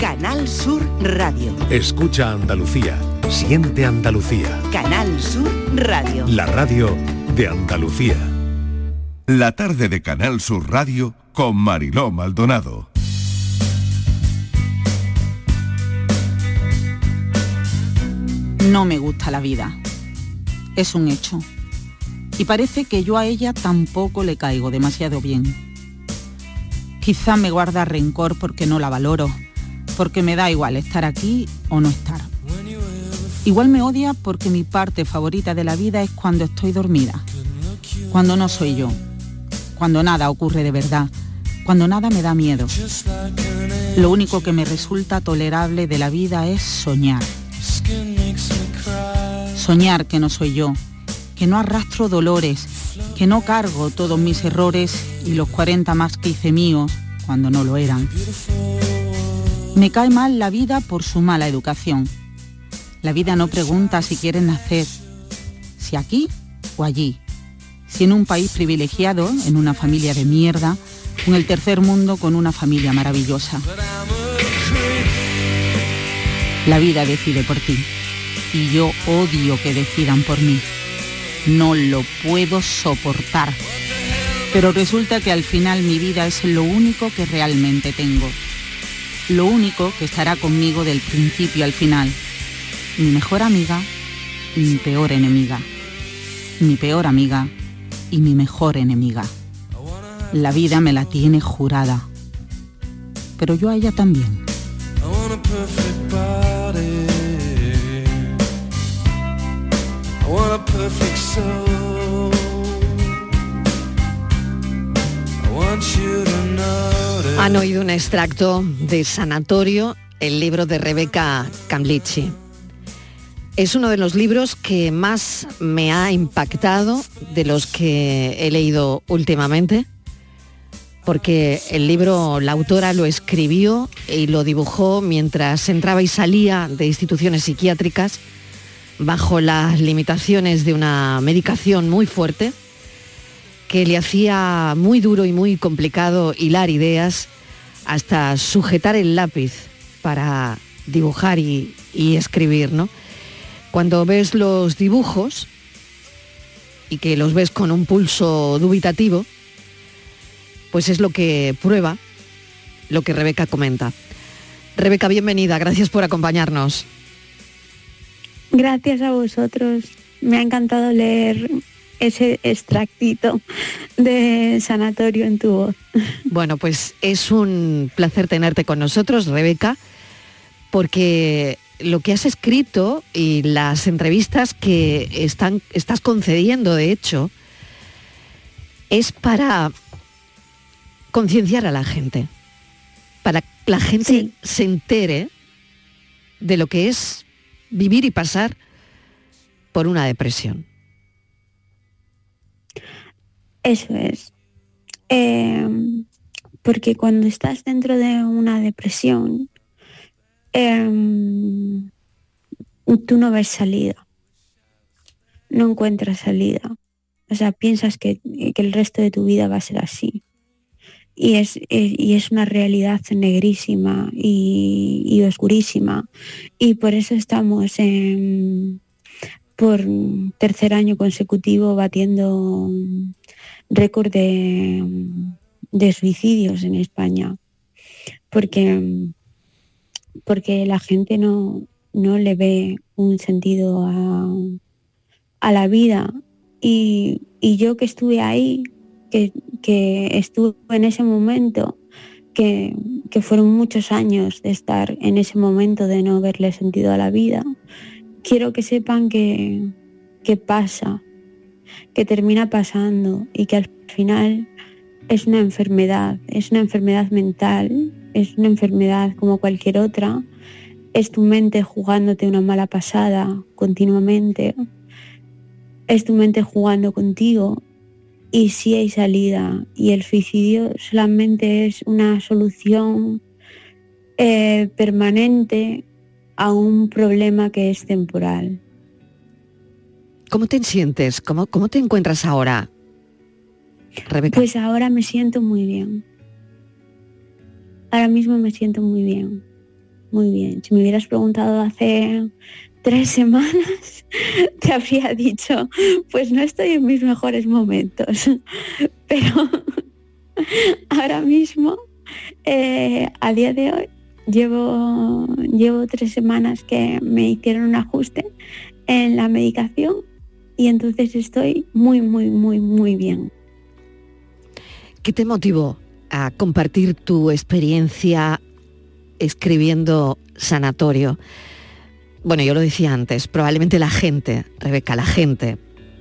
Canal Sur Radio. Escucha Andalucía. Siente Andalucía. Canal Sur Radio. La radio de Andalucía. La tarde de Canal Sur Radio con Mariló Maldonado. No me gusta la vida. Es un hecho. Y parece que yo a ella tampoco le caigo demasiado bien. Quizá me guarda rencor porque no la valoro, porque me da igual estar aquí o no estar. Igual me odia porque mi parte favorita de la vida es cuando estoy dormida, cuando no soy yo, cuando nada ocurre de verdad, cuando nada me da miedo. Lo único que me resulta tolerable de la vida es soñar. Soñar que no soy yo, que no arrastro dolores, que no cargo todos mis errores y los 40 más que hice míos cuando no lo eran. Me cae mal la vida por su mala educación. La vida no pregunta si quieres nacer, si aquí o allí, si en un país privilegiado, en una familia de mierda, en el tercer mundo con una familia maravillosa. La vida decide por ti y yo odio que decidan por mí. No lo puedo soportar. Pero resulta que al final mi vida es lo único que realmente tengo. Lo único que estará conmigo del principio al final. Mi mejor amiga y mi peor enemiga. Mi peor amiga y mi mejor enemiga. La vida me la tiene jurada. Pero yo a ella también. Han oído un extracto de Sanatorio, el libro de Rebeca Camlici. Es uno de los libros que más me ha impactado de los que he leído últimamente, porque el libro la autora lo escribió y lo dibujó mientras entraba y salía de instituciones psiquiátricas bajo las limitaciones de una medicación muy fuerte que le hacía muy duro y muy complicado hilar ideas hasta sujetar el lápiz para dibujar y, escribir, ¿no? Cuando ves los dibujos y que los ves con un pulso dubitativo, pues es lo que prueba lo que Rebeca comenta. Rebeca, bienvenida, gracias por acompañarnos. Gracias a vosotros. Me ha encantado leer ese extractito de sanatorio en tu voz. Bueno, pues es un placer tenerte con nosotros, Rebeca, porque lo que has escrito y las entrevistas que están, estás concediendo, de hecho, es para concienciar a la gente, para que la gente se entere de lo que es vivir y pasar por una depresión. Eso es. Em, porque cuando estás dentro de una depresión, em, tú no ves salida. No encuentras salida. O sea, piensas que, el resto de tu vida va a ser así. Y es, y es una realidad negrísima y, y, oscurísima. Y por eso estamos en, por tercer año consecutivo batiendo récord de, suicidios en España, porque, porque la gente no, no le ve un sentido a, la vida. Y, yo que estuve ahí, que, estuve en ese momento, que, que, fueron muchos años de estar en ese momento de no verle sentido a la vida, quiero que sepan que, que pasa, que termina pasando y que al final es una enfermedad, es una enfermedad mental, es una enfermedad como cualquier otra, es tu mente jugándote una mala pasada continuamente, es tu mente jugando contigo y si hay salida y el suicidio solamente es una solución eh, permanente a un problema que es temporal. ¿Cómo te sientes? ¿Cómo, cómo te encuentras ahora, Rebeca? Pues ahora me siento muy bien. Ahora mismo me siento muy bien. muy bien. Si me hubieras preguntado hace tres semanas, te habría dicho, pues no estoy en mis mejores momentos. Pero ahora mismo, eh, a día de hoy, llevo, llevo tres semanas que me hicieron un ajuste en la medicación y entonces estoy muy, muy, muy, muy bien. ¿Qué te motivó a compartir tu experiencia escribiendo sanatorio? Bueno, yo lo decía antes, probablemente la gente, Rebeca, la gente,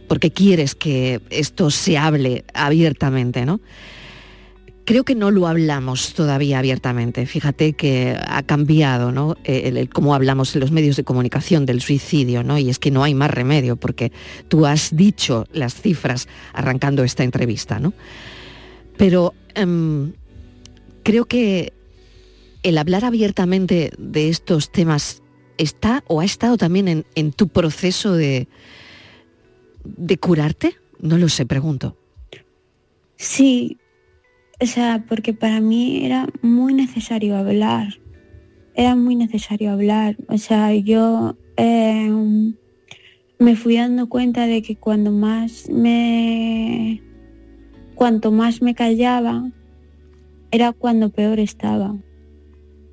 porque quieres que esto se hable abiertamente, ¿no? Creo que no lo hablamos todavía abiertamente. Fíjate que ha cambiado ¿no? el, cómo hablamos en los medios de comunicación del suicidio, ¿no? Y es que no hay más remedio, porque tú has dicho las cifras arrancando esta entrevista, ¿no? Pero em, creo que el hablar abiertamente de estos temas está o ha estado también en, tu proceso de, de curarte. No lo sé, pregunto. Sí, o sea, porque para mí era muy necesario hablar. Era muy necesario hablar. O sea, yo em, me fui dando cuenta de que cuando más me cuanto más me callaba, era cuando peor estaba.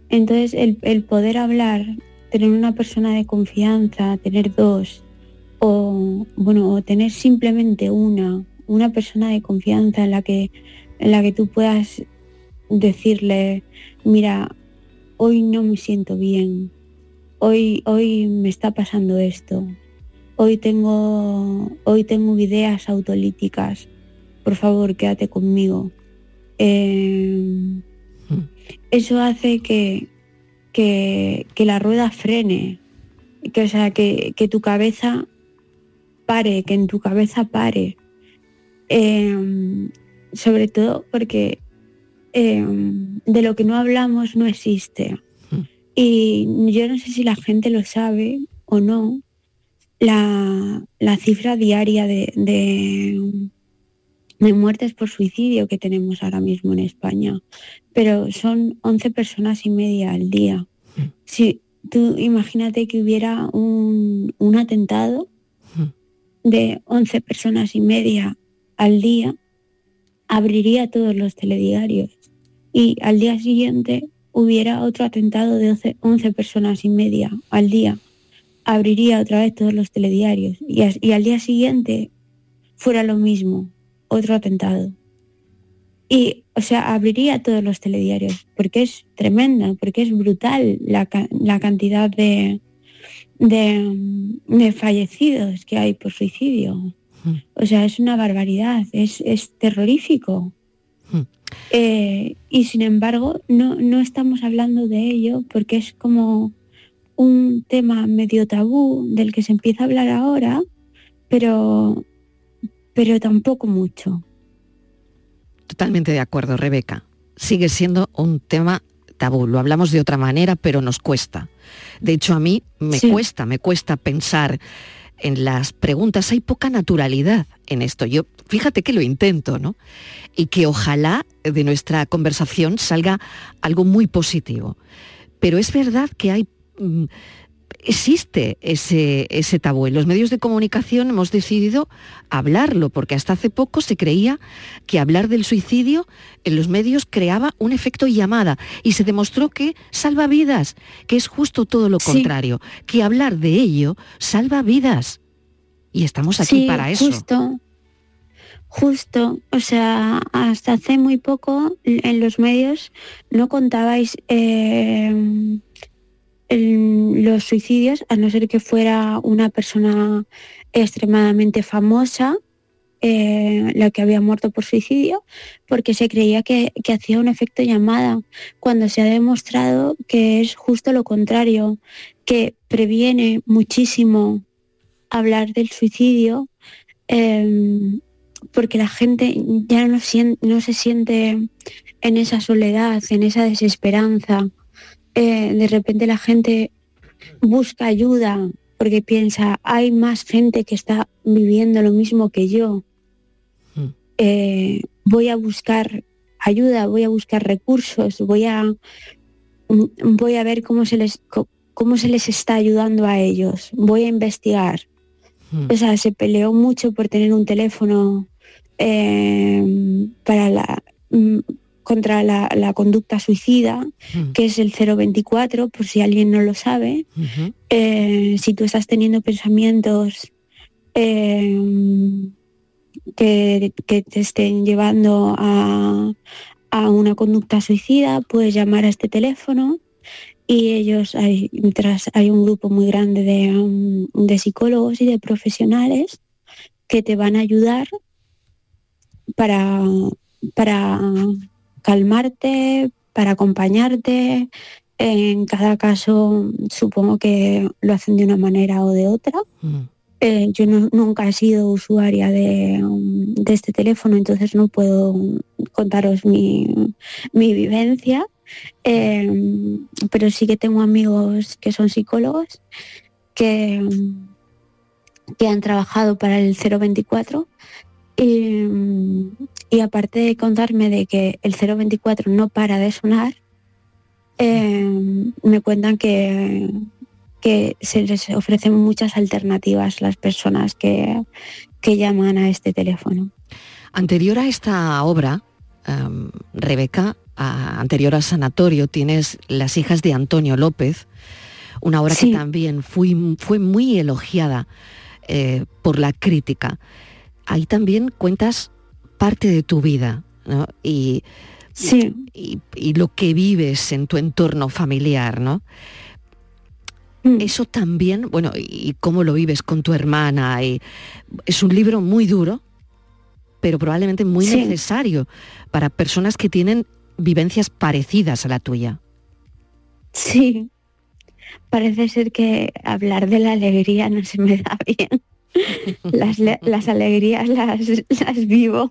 Entonces el, poder hablar, tener una persona de confianza, tener dos, o bueno, o tener simplemente una, una persona de confianza en la que, en la que tú puedas decirle, mira, hoy no me siento bien, hoy, hoy me está pasando esto, hoy tengo, hoy tengo ideas autolíticas, por favor, quédate conmigo. Eh, eso hace que, que, la rueda frene, que, o sea, que, tu cabeza pare, que en tu cabeza pare. Eh, sobre todo porque eh, de lo que no hablamos no existe. Y yo no sé si la gente lo sabe o no, la, cifra diaria de, de muertes por suicidio que tenemos ahora mismo en España, pero son 11 personas y media al día. Mm. Si tú imagínate que hubiera un, atentado mm. de 11 personas y media al día, abriría todos los telediarios y al día siguiente hubiera otro atentado de 11, personas y media al día, abriría otra vez todos los telediarios y al día siguiente fuera lo mismo, otro atentado. Y, o sea, abriría todos los telediarios, porque es tremenda, porque es brutal la, cantidad de, de, fallecidos que hay por suicidio. O sea, es una barbaridad, es, terrorífico. Hmm. Eh, y sin embargo, no, no estamos hablando de ello porque es como un tema medio tabú del que se empieza a hablar ahora, pero pero tampoco mucho. Totalmente de acuerdo, Rebeca. Sigue siendo un tema tabú. Lo hablamos de otra manera, pero nos cuesta. De hecho, a mí me cuesta, me cuesta pensar en las preguntas. Hay poca naturalidad en esto. Yo, fíjate que lo intento, ¿no? Y que ojalá de nuestra conversación salga algo muy positivo. Pero es verdad que hay mm, existe ese, ese tabú. En los medios de comunicación hemos decidido hablarlo, porque hasta hace poco se creía que hablar del suicidio en los medios creaba un efecto llamada y se demostró que salva vidas, que es justo todo lo contrario, que hablar de ello salva vidas. Y estamos aquí para eso. Justo. Justo, o sea, hasta hace muy poco en los medios no contabais eh, los suicidios, a no ser que fuera una persona extremadamente famosa, eh, la que había muerto por suicidio, porque se creía que, hacía un efecto llamada, cuando se ha demostrado que es justo lo contrario, que previene muchísimo hablar del suicidio, em, porque la gente ya no, no se siente en esa soledad, en esa desesperanza, eh, de repente la gente busca ayuda porque piensa, hay más gente que está viviendo lo mismo que yo. Hmm. Eh, voy a buscar ayuda, voy a buscar recursos, voy a, voy a ver cómo se les cómo se les está ayudando a ellos. Voy a investigar. Hmm. O sea, se peleó mucho por tener un teléfono eh, para la mm, contra la, conducta suicida, que es el 024, por si alguien no lo sabe. Eh, si tú estás teniendo pensamientos eh, que, te estén llevando a, a, una conducta suicida, puedes llamar a este teléfono y ellos, hay, hay un grupo muy grande de, de psicólogos y de profesionales que te van a ayudar para, para calmarte, para acompañarte. En cada caso supongo que lo hacen de una manera o de otra. Mm. Eh, yo nunca he sido usuaria de, este teléfono, entonces no puedo contaros mi, vivencia, eh, pero sí que tengo amigos que son psicólogos que, que han trabajado para el 024 y, aparte de contarme de que el 024 no para de sonar, eh, me cuentan que, que se les ofrecen muchas alternativas las personas que, que llaman a este teléfono. Anterior a esta obra, em, Rebeca, anterior al sanatorio, tienes Las hijas de Antonio López, una obra que también fue, fue muy elogiada eh, por la crítica ahí también cuentas parte de tu vida y, y, lo que vives en tu entorno familiar, ¿no? Mm. Eso también, bueno, y cómo lo vives con tu hermana. Y es un libro muy duro, pero probablemente muy necesario para personas que tienen vivencias parecidas a la tuya. Sí, parece ser que hablar de la alegría no se me da bien las, alegrías las, las vivo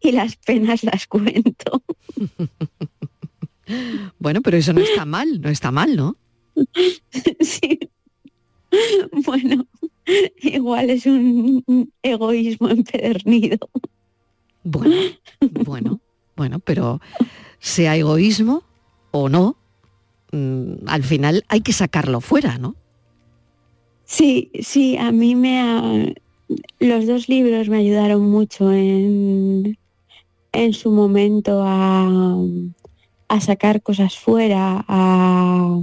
y las penas las cuento. Bueno, pero eso no está mal, no está mal, ¿no? Sí. Bueno, igual es un egoísmo empedernido. Bueno, bueno, bueno, pero sea egoísmo o no, mm, al final hay que sacarlo fuera, ¿no? Sí, sí, a mí me ha... Los dos libros me ayudaron mucho en, en su momento a, a sacar cosas fuera, a,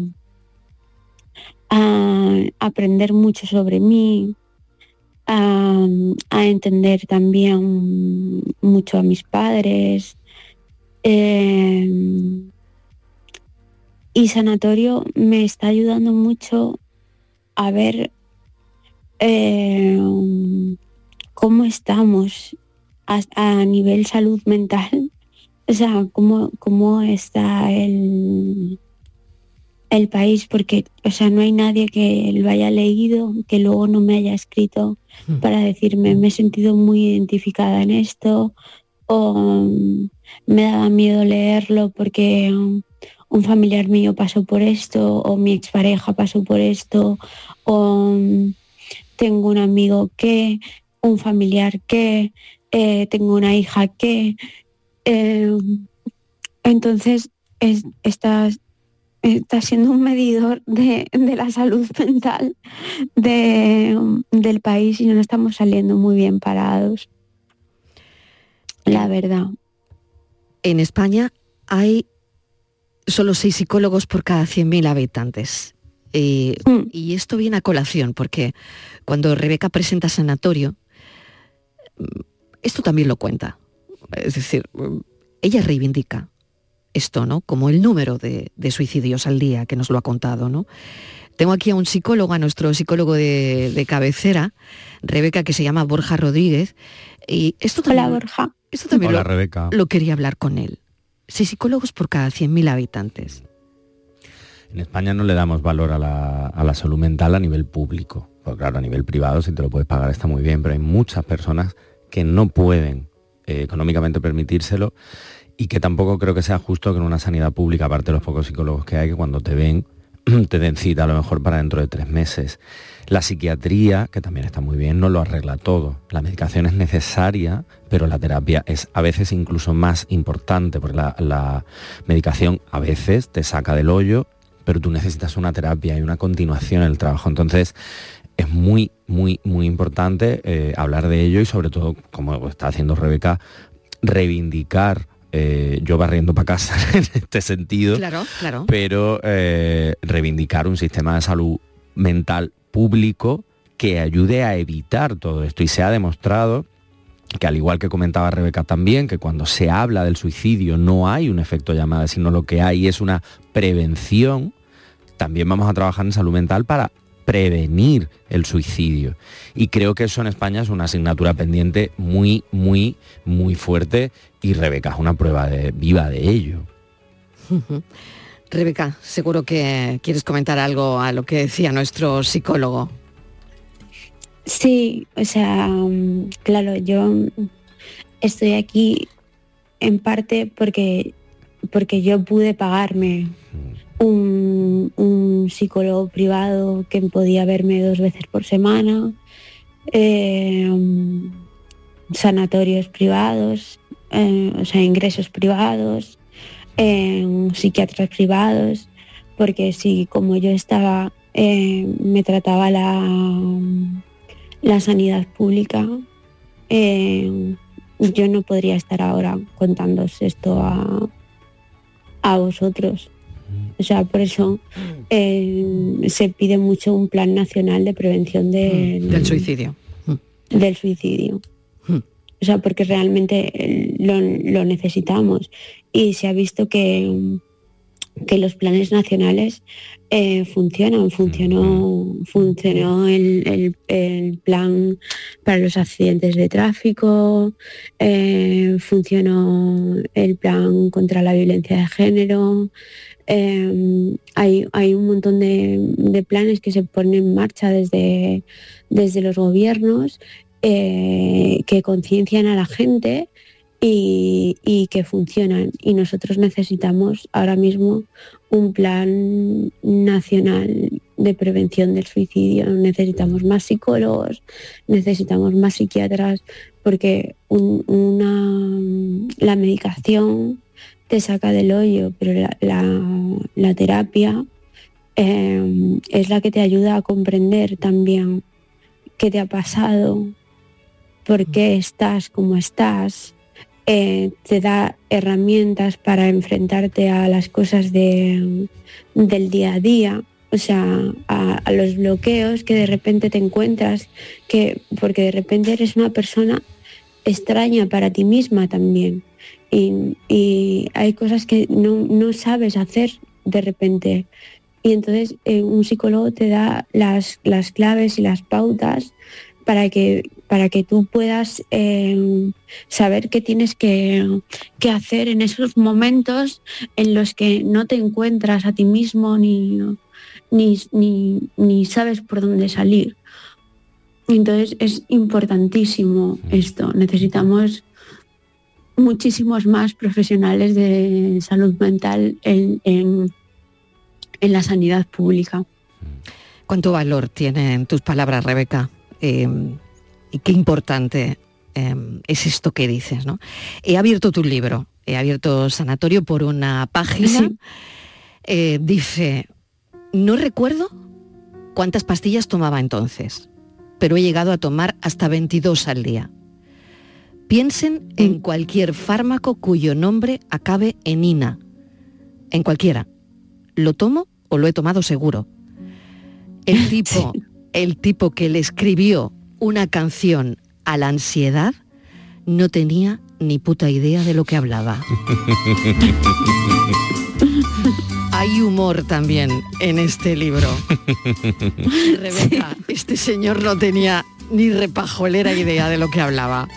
aprender mucho sobre mí, a, entender también mucho a mis padres. Em, y Sanatorio me está ayudando mucho a ver eh, cómo estamos a, nivel salud mental, o sea, cómo, cómo está el, el país, porque, o sea, no hay nadie que lo haya leído, que luego no me haya escrito hmm. para decirme, me he sentido muy identificada en esto, o me daba miedo leerlo porque un familiar mío pasó por esto, o mi expareja pasó por esto, o tengo un amigo que, un familiar que, eh, tengo una hija que. Eh, entonces está, está siendo un medidor de, la salud mental del país y no estamos saliendo muy bien parados. La verdad. En España hay solo seis psicólogos por cada 100.000 habitantes. Eh, mm. Y esto viene a colación porque cuando Rebeca presenta Sanatorio, esto también lo cuenta. Es decir, ella reivindica esto, ¿no? Como el número de, suicidios al día que nos lo ha contado, ¿no? Tengo aquí a un psicólogo, a nuestro psicólogo de, cabecera, Rebeca, que se llama Borja Rodríguez. Y esto también, Hola, Borja. Esto también lo, Rebeca. lo quería hablar con él. Seis psicólogos por cada 100.000 habitantes. En España no le damos valor a la, salud mental a nivel público. Porque claro, a nivel privado si te lo puedes pagar está muy bien, pero hay muchas personas que no pueden eh, económicamente permitírselo y que tampoco creo que sea justo que en una sanidad pública, aparte de los pocos psicólogos que hay, que cuando te ven te den cita a lo mejor para dentro de tres meses. La psiquiatría, que también está muy bien, no lo arregla todo. La medicación es necesaria, pero la terapia es a veces incluso más importante, porque la, la medicación a veces te saca del hoyo, pero tú necesitas una terapia y una continuación en el trabajo. Entonces, es muy, muy, muy importante eh, hablar de ello y sobre todo, como está haciendo Rebeca, reivindicar eh, yo barriendo para casa en este sentido, Claro, claro. pero eh, reivindicar un sistema de salud mental público que ayude a evitar todo esto. Y se ha demostrado que al igual que comentaba Rebeca también, que cuando se habla del suicidio no hay un efecto llamada, sino lo que hay es una prevención, también vamos a trabajar en salud mental para prevenir el suicidio. Y creo que eso en España es una asignatura pendiente muy, muy, muy fuerte y Rebeca es una prueba viva de ello. Rebeca, seguro que quieres comentar algo a lo que decía nuestro psicólogo. Sí, o sea, mm, claro, yo mm, estoy aquí en parte porque, porque yo pude pagarme un, un psicólogo privado que podía verme dos veces por semana, eh, mm, sanatorios privados, eh, o sea, ingresos privados, en psiquiatras privados, porque si como yo estaba, eh, me trataba la, la sanidad pública, eh, yo no podría estar ahora contándoos esto a, a vosotros. O sea, por eso eh, se pide mucho un plan nacional de prevención de- Del suicidio. del suicidio. Hmm. O sea, porque realmente lo, lo necesitamos. Y se ha visto que, que los planes nacionales eh, funcionan. Funcionó, funcionó el, el- el plan para los accidentes de tráfico, eh, funcionó el plan contra la violencia de género. eh, hay, hay un montón de, de planes que se ponen en marcha desde, desde los gobiernos que conciencian a la gente y, que funcionan. Y nosotros necesitamos ahora mismo un plan nacional de prevención del suicidio. Necesitamos más psicólogos, necesitamos más psiquiatras, porque un- una, la medicación te saca del hoyo, pero la terapia eh, es la que te ayuda a comprender también qué te ha pasado, por qué estás como estás, eh, te da herramientas para enfrentarte a las cosas de- del día a día, o sea, a, los bloqueos que de repente te encuentras, que, porque de repente eres una persona extraña para ti misma también. Y, y hay cosas que no, no sabes hacer de repente. Y entonces eh, un psicólogo te da las, las claves y las pautas para que, para que tú puedas eh, saber qué tienes que, que hacer en esos momentos en los que no te encuentras a ti mismo ni, ni, ni, ni sabes por dónde salir. Entonces es importantísimo esto. Necesitamos muchísimos más profesionales de salud mental en, en- en la sanidad pública. ¿Cuánto valor tienen tus palabras, Rebeca? Eh, y qué importante eh, es esto que dices, ¿no? He abierto tu libro, he abierto Sanatorio por una página. Sí. Eh, dice, no recuerdo cuántas pastillas tomaba entonces, pero he llegado a tomar hasta 22 al día. Piensen en cualquier fármaco cuyo nombre acabe en ina. En cualquiera. ¿Lo tomo o lo he tomado seguro? El tipo, el tipo que le escribió una canción a la ansiedad no tenía ni puta idea de lo que hablaba. Hay humor también en este libro. Rebeca, este señor no tenía ni repajolera idea de lo que hablaba.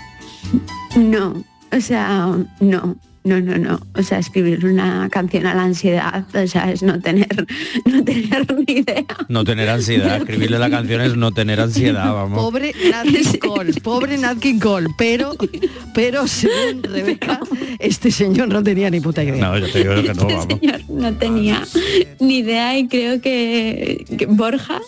No, o sea, no. No, no, no. O sea, escribir una canción a la ansiedad, o sea, es no tener, no tener ni idea. No tener ansiedad, escribirle la canción es no tener ansiedad, vamos. Pobre Nat King Cole, pobre Nat King Cole, pero, pero según Rebeca, este señor no tenía ni puta idea. No, yo te digo que no, Este vamos. señor no tenía ni idea y creo que, que Borja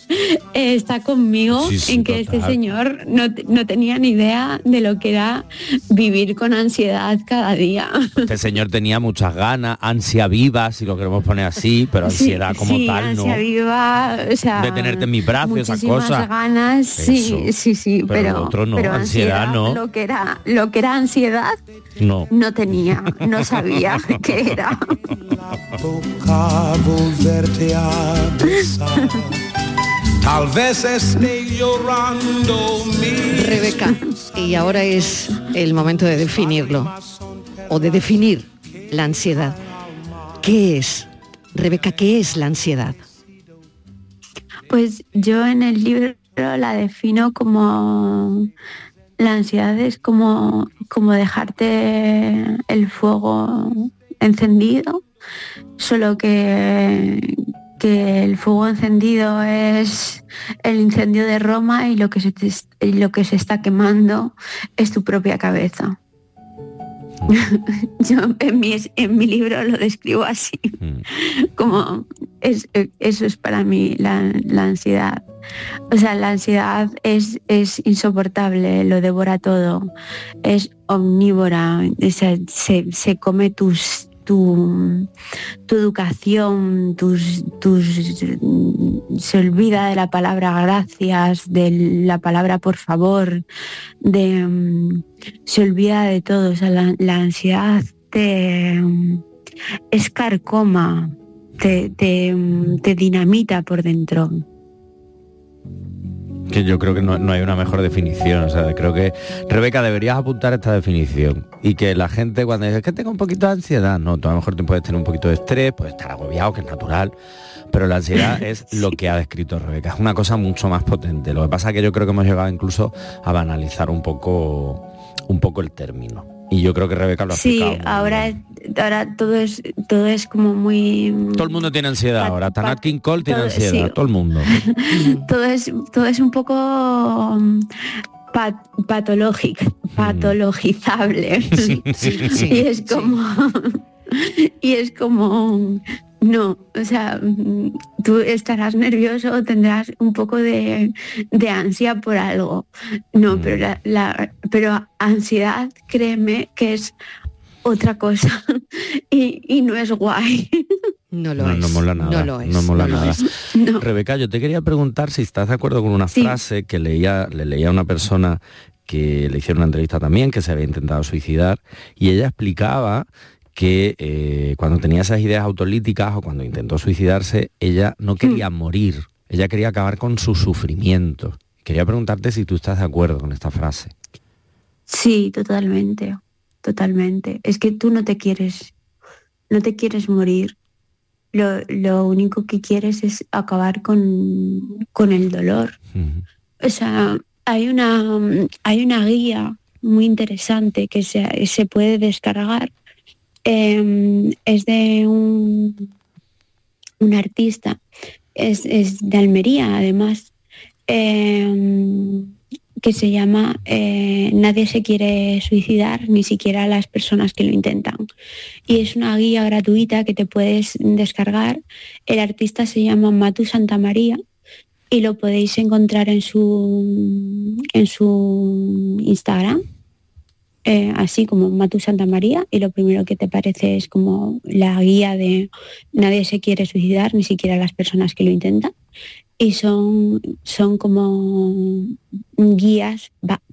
eh, está conmigo Sí, sí, en que este señor no, no tenía ni idea de lo que era vivir con ansiedad cada día. Este señor tenía muchas ganas, ansia viva, si lo queremos poner así, pero ansiedad Sí, como sí, tal, ¿no? ansia viva, o sea, De tenerte en mis brazos, esa muchísimas cosa. ganas, sí, Eso. sí, sí, Pero otro no, pero ansiedad no. Lo que era, lo que era ansiedad No. no tenía, no sabía qué era. Tal vez esté llorando mi Rebeca, y ahora es el momento de definirlo, o de definir la ansiedad. ¿Qué es? Rebeca, ¿qué es la ansiedad? Pues yo en el libro la defino como la ansiedad es como, como dejarte el fuego encendido, solo que, que el fuego encendido es el incendio de Roma y lo que se, lo que se está quemando es tu propia cabeza. Yo en mi, en mi libro lo describo así Mm. como es, eh, eso es para mí la, la ansiedad. O sea, la ansiedad es, es insoportable, lo devora todo, es omnívora, o sea, se, se come tus tu, educación, tus, tus, se olvida de la palabra gracias, de la palabra por favor, de, se olvida de todo. O sea, la, ansiedad te, es carcoma, te, te, te dinamita por dentro. Que yo creo que no, no hay una mejor definición. O sea, creo que, Rebeca, deberías apuntar esta definición. Y que la gente cuando dice que tengo un poquito de ansiedad, no, tú a lo mejor te puedes tener un poquito de estrés, puedes estar agobiado, que es natural. Pero la ansiedad es lo que ha descrito Rebeca. Es una cosa mucho más potente. Lo que pasa es que yo creo que hemos llegado incluso a banalizar un poco, un poco el término. Y yo creo que Rebeca lo ha Sí, ahora, ahora todo es todo es como muy Todo el mundo tiene ansiedad ahora. Hasta pa- Nat King Cole tiene todo- ansiedad. sí. Todo el mundo. todo es todo es un poco mm, pa- patológico, patologizable. Sí. y es como y es como no o sea mm, tú estarás nervioso tendrás un poco de, de ansia por algo no Mm. pero la, la- pero ansiedad créeme que es otra cosa y, y no es guay No lo No, es. no mola nada. No lo es. no mola lo nada. es. no Rebeca, yo te quería preguntar si estás de acuerdo con una Sí. frase que leía, le leía a una persona que le hicieron una entrevista también, que se había intentado suicidar, y ella explicaba que eh, cuando tenía esas ideas autolíticas o cuando intentó suicidarse, ella no quería morir, ella quería acabar con su sufrimiento. Quería preguntarte si tú estás de acuerdo con esta frase. Sí, totalmente, totalmente. Es que tú no te quieres, no te quieres morir. Lo, lo único que quieres es acabar con, con el dolor. O sea, hay una, hay una guía muy interesante que se, se puede descargar. Eh, es de un, un artista, es, es de Almería además, eh, que se llama eh, Nadie se quiere suicidar, ni siquiera las personas que lo intentan. Y es una guía gratuita que te puedes descargar. El artista se llama Matu Santamaría y lo podéis encontrar en su, en su Instagram, eh, así como Matu Santa María, y lo primero que te parece es como la guía de nadie se quiere suicidar, ni siquiera las personas que lo intentan. Y son, son como guías,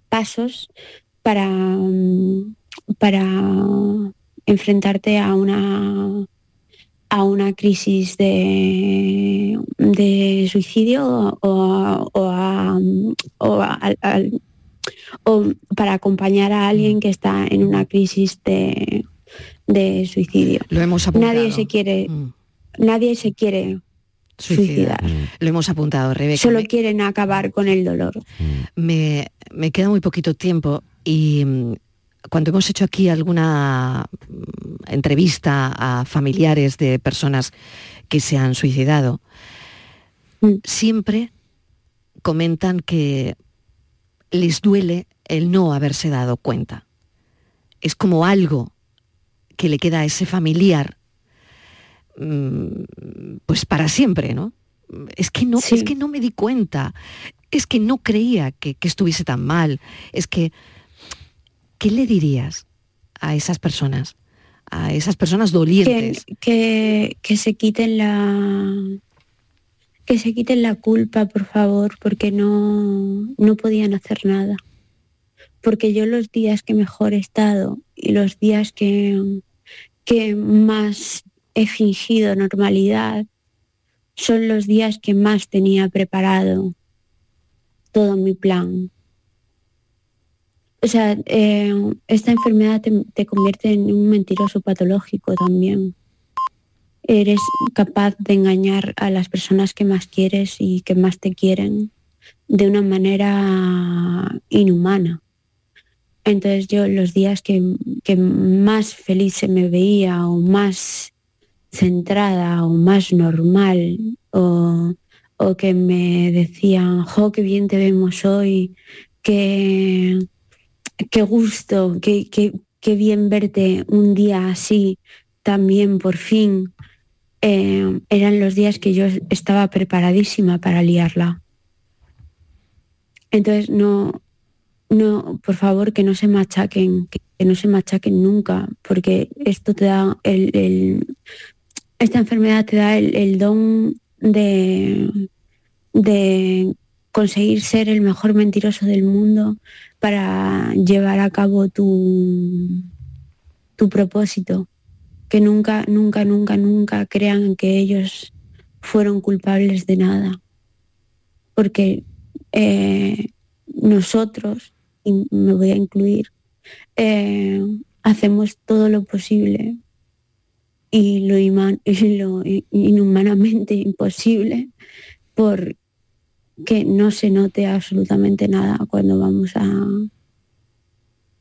pasos para, mm, para enfrentarte a una a una crisis de, de suicidio o, a- o a- o a- al- o para acompañar a alguien que está en una crisis de, de suicidio. Lo hemos apuntado. Nadie se quiere, Mm, nadie se quiere suicidar. suicidar. Mm, Lo hemos apuntado, Rebeca. Solo Me- quieren acabar con el dolor. mm. me, me queda muy poquito tiempo y mm, cuando hemos hecho aquí alguna mm, entrevista a familiares de personas que se han suicidado, mm. siempre comentan que les duele el no haberse dado cuenta. Es como algo que le queda a ese familiar mm, pues para siempre, ¿no? Es que no, es que no me di cuenta, es que no creía que, que estuviese tan mal, es que ¿qué le dirías a esas personas? A esas personas dolientes. Que, que, se quiten la que se quiten la culpa, por favor, porque no, no podían hacer nada. Porque yo los días que mejor he estado y los días que, que más he fingido normalidad son los días que más tenía preparado todo mi plan o sea, eh, esta enfermedad te, convierte en un mentiroso patológico también. Eres capaz de engañar a las personas que más quieres y que más te quieren de una manera inhumana. Entonces yo los días que, más feliz se me veía o más centrada o más normal o, o que me decían, jo, qué bien te vemos hoy, que qué gusto, qué, qué, bien verte un día así también por fin. Eh, eran los días que yo estaba preparadísima para liarla. Entonces no, no, por favor que no se machaquen, que, no se machaquen nunca, porque esto te da el, esta enfermedad te da el, el don de, de conseguir ser el mejor mentiroso del mundo para llevar a cabo tu, tu propósito. Que nunca, nunca, nunca, nunca crean que ellos fueron culpables de nada. Porque eh, nosotros, y me voy a incluir, eh, hacemos todo lo posible y lo, y lo inhumanamente imposible por que no se note absolutamente nada cuando vamos a,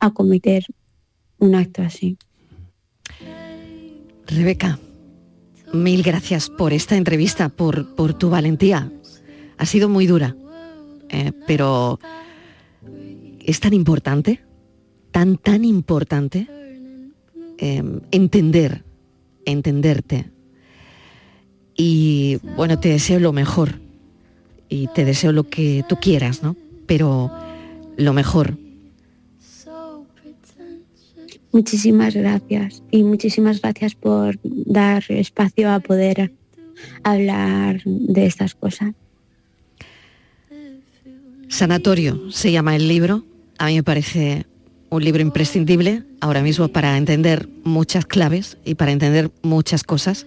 a cometer un acto así. Rebeca, mil gracias por esta entrevista, por, por tu valentía. Ha sido muy dura, eh, pero es tan importante, tan, tan importante em, entender, entenderte. Y bueno, te deseo lo mejor y te deseo lo que tú quieras, ¿no? Pero lo mejor. Muchísimas gracias y muchísimas gracias por dar espacio a poder hablar de estas cosas. Sanatorio se llama el libro. A mí me parece un libro imprescindible ahora mismo para entender muchas claves y para entender muchas cosas.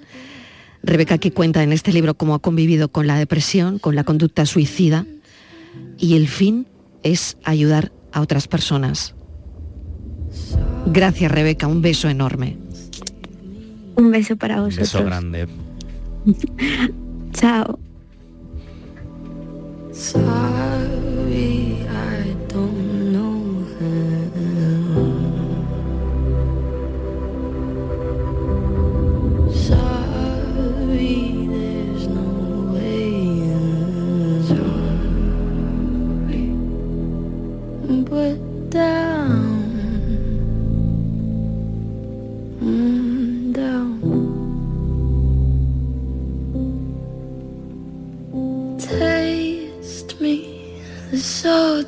Rebeca que cuenta en este libro cómo ha convivido con la depresión, con la conducta suicida y el fin es ayudar a otras personas. Gracias Rebeca, un beso enorme. Un beso para vosotros. Un beso grande. Chao.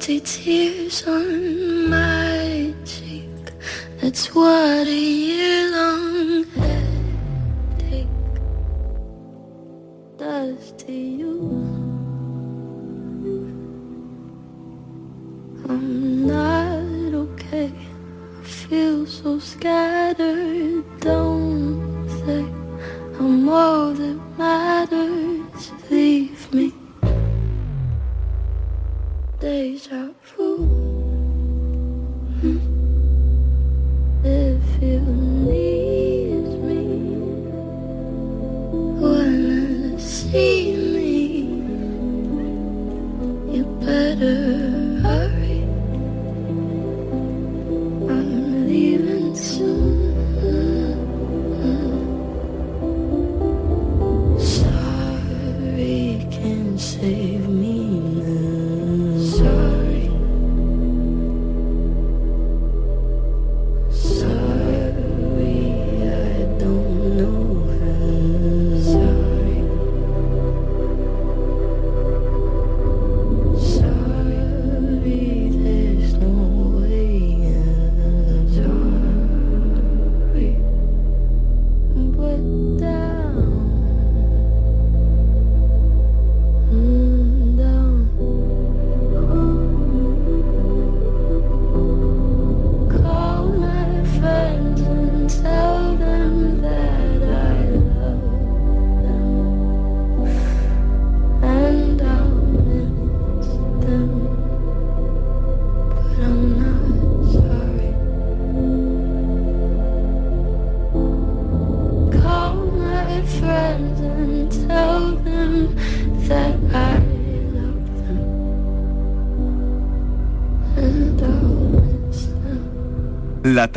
Salty tears on my cheek. That's what a year-long headache does to you. I'm not okay. I feel so scattered. Don't say I'm all that matters. laser.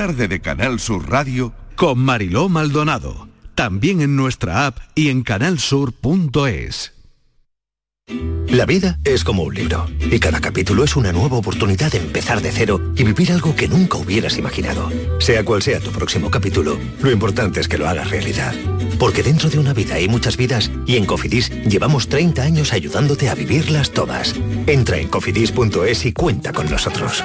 Tarde de Canal Sur Radio Con Mariló Maldonado. También en nuestra app y en canalsur.es. La vida es como un libro y cada capítulo es una nueva oportunidad de empezar de cero y vivir algo que nunca hubieras imaginado. Sea cual sea tu próximo capítulo, lo importante es que lo hagas realidad. Porque dentro de una vida hay muchas vidas y en Cofidis llevamos 30 años ayudándote a vivirlas todas. Entra en cofidis.es y cuenta con nosotros.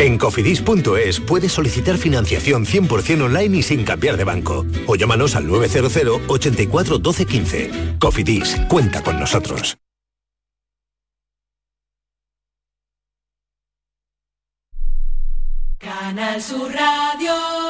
En cofidis.es puedes solicitar financiación 100% online y sin cambiar de banco. O llámanos al 900 84 12 15. Cofidis, cuenta con nosotros. Canal Sur Radio.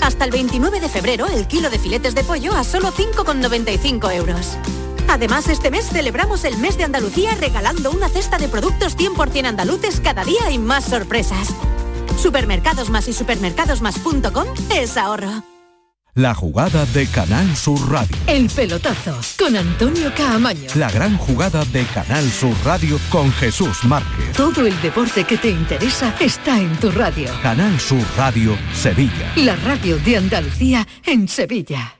Hasta el 29 de febrero el kilo de filetes de pollo a solo 5,95 euros. Además, este mes celebramos el mes de Andalucía regalando una cesta de productos 100% andaluces cada día y más sorpresas. Supermercados Más y supermercadosmás.com es ahorro. La jugada de Canal Sur Radio. El pelotazo con Antonio Caamaño. La gran jugada de Canal Sur Radio con Jesús Márquez. Todo el deporte que te interesa está en tu radio. Canal Sur Radio Sevilla. La radio de Andalucía en Sevilla.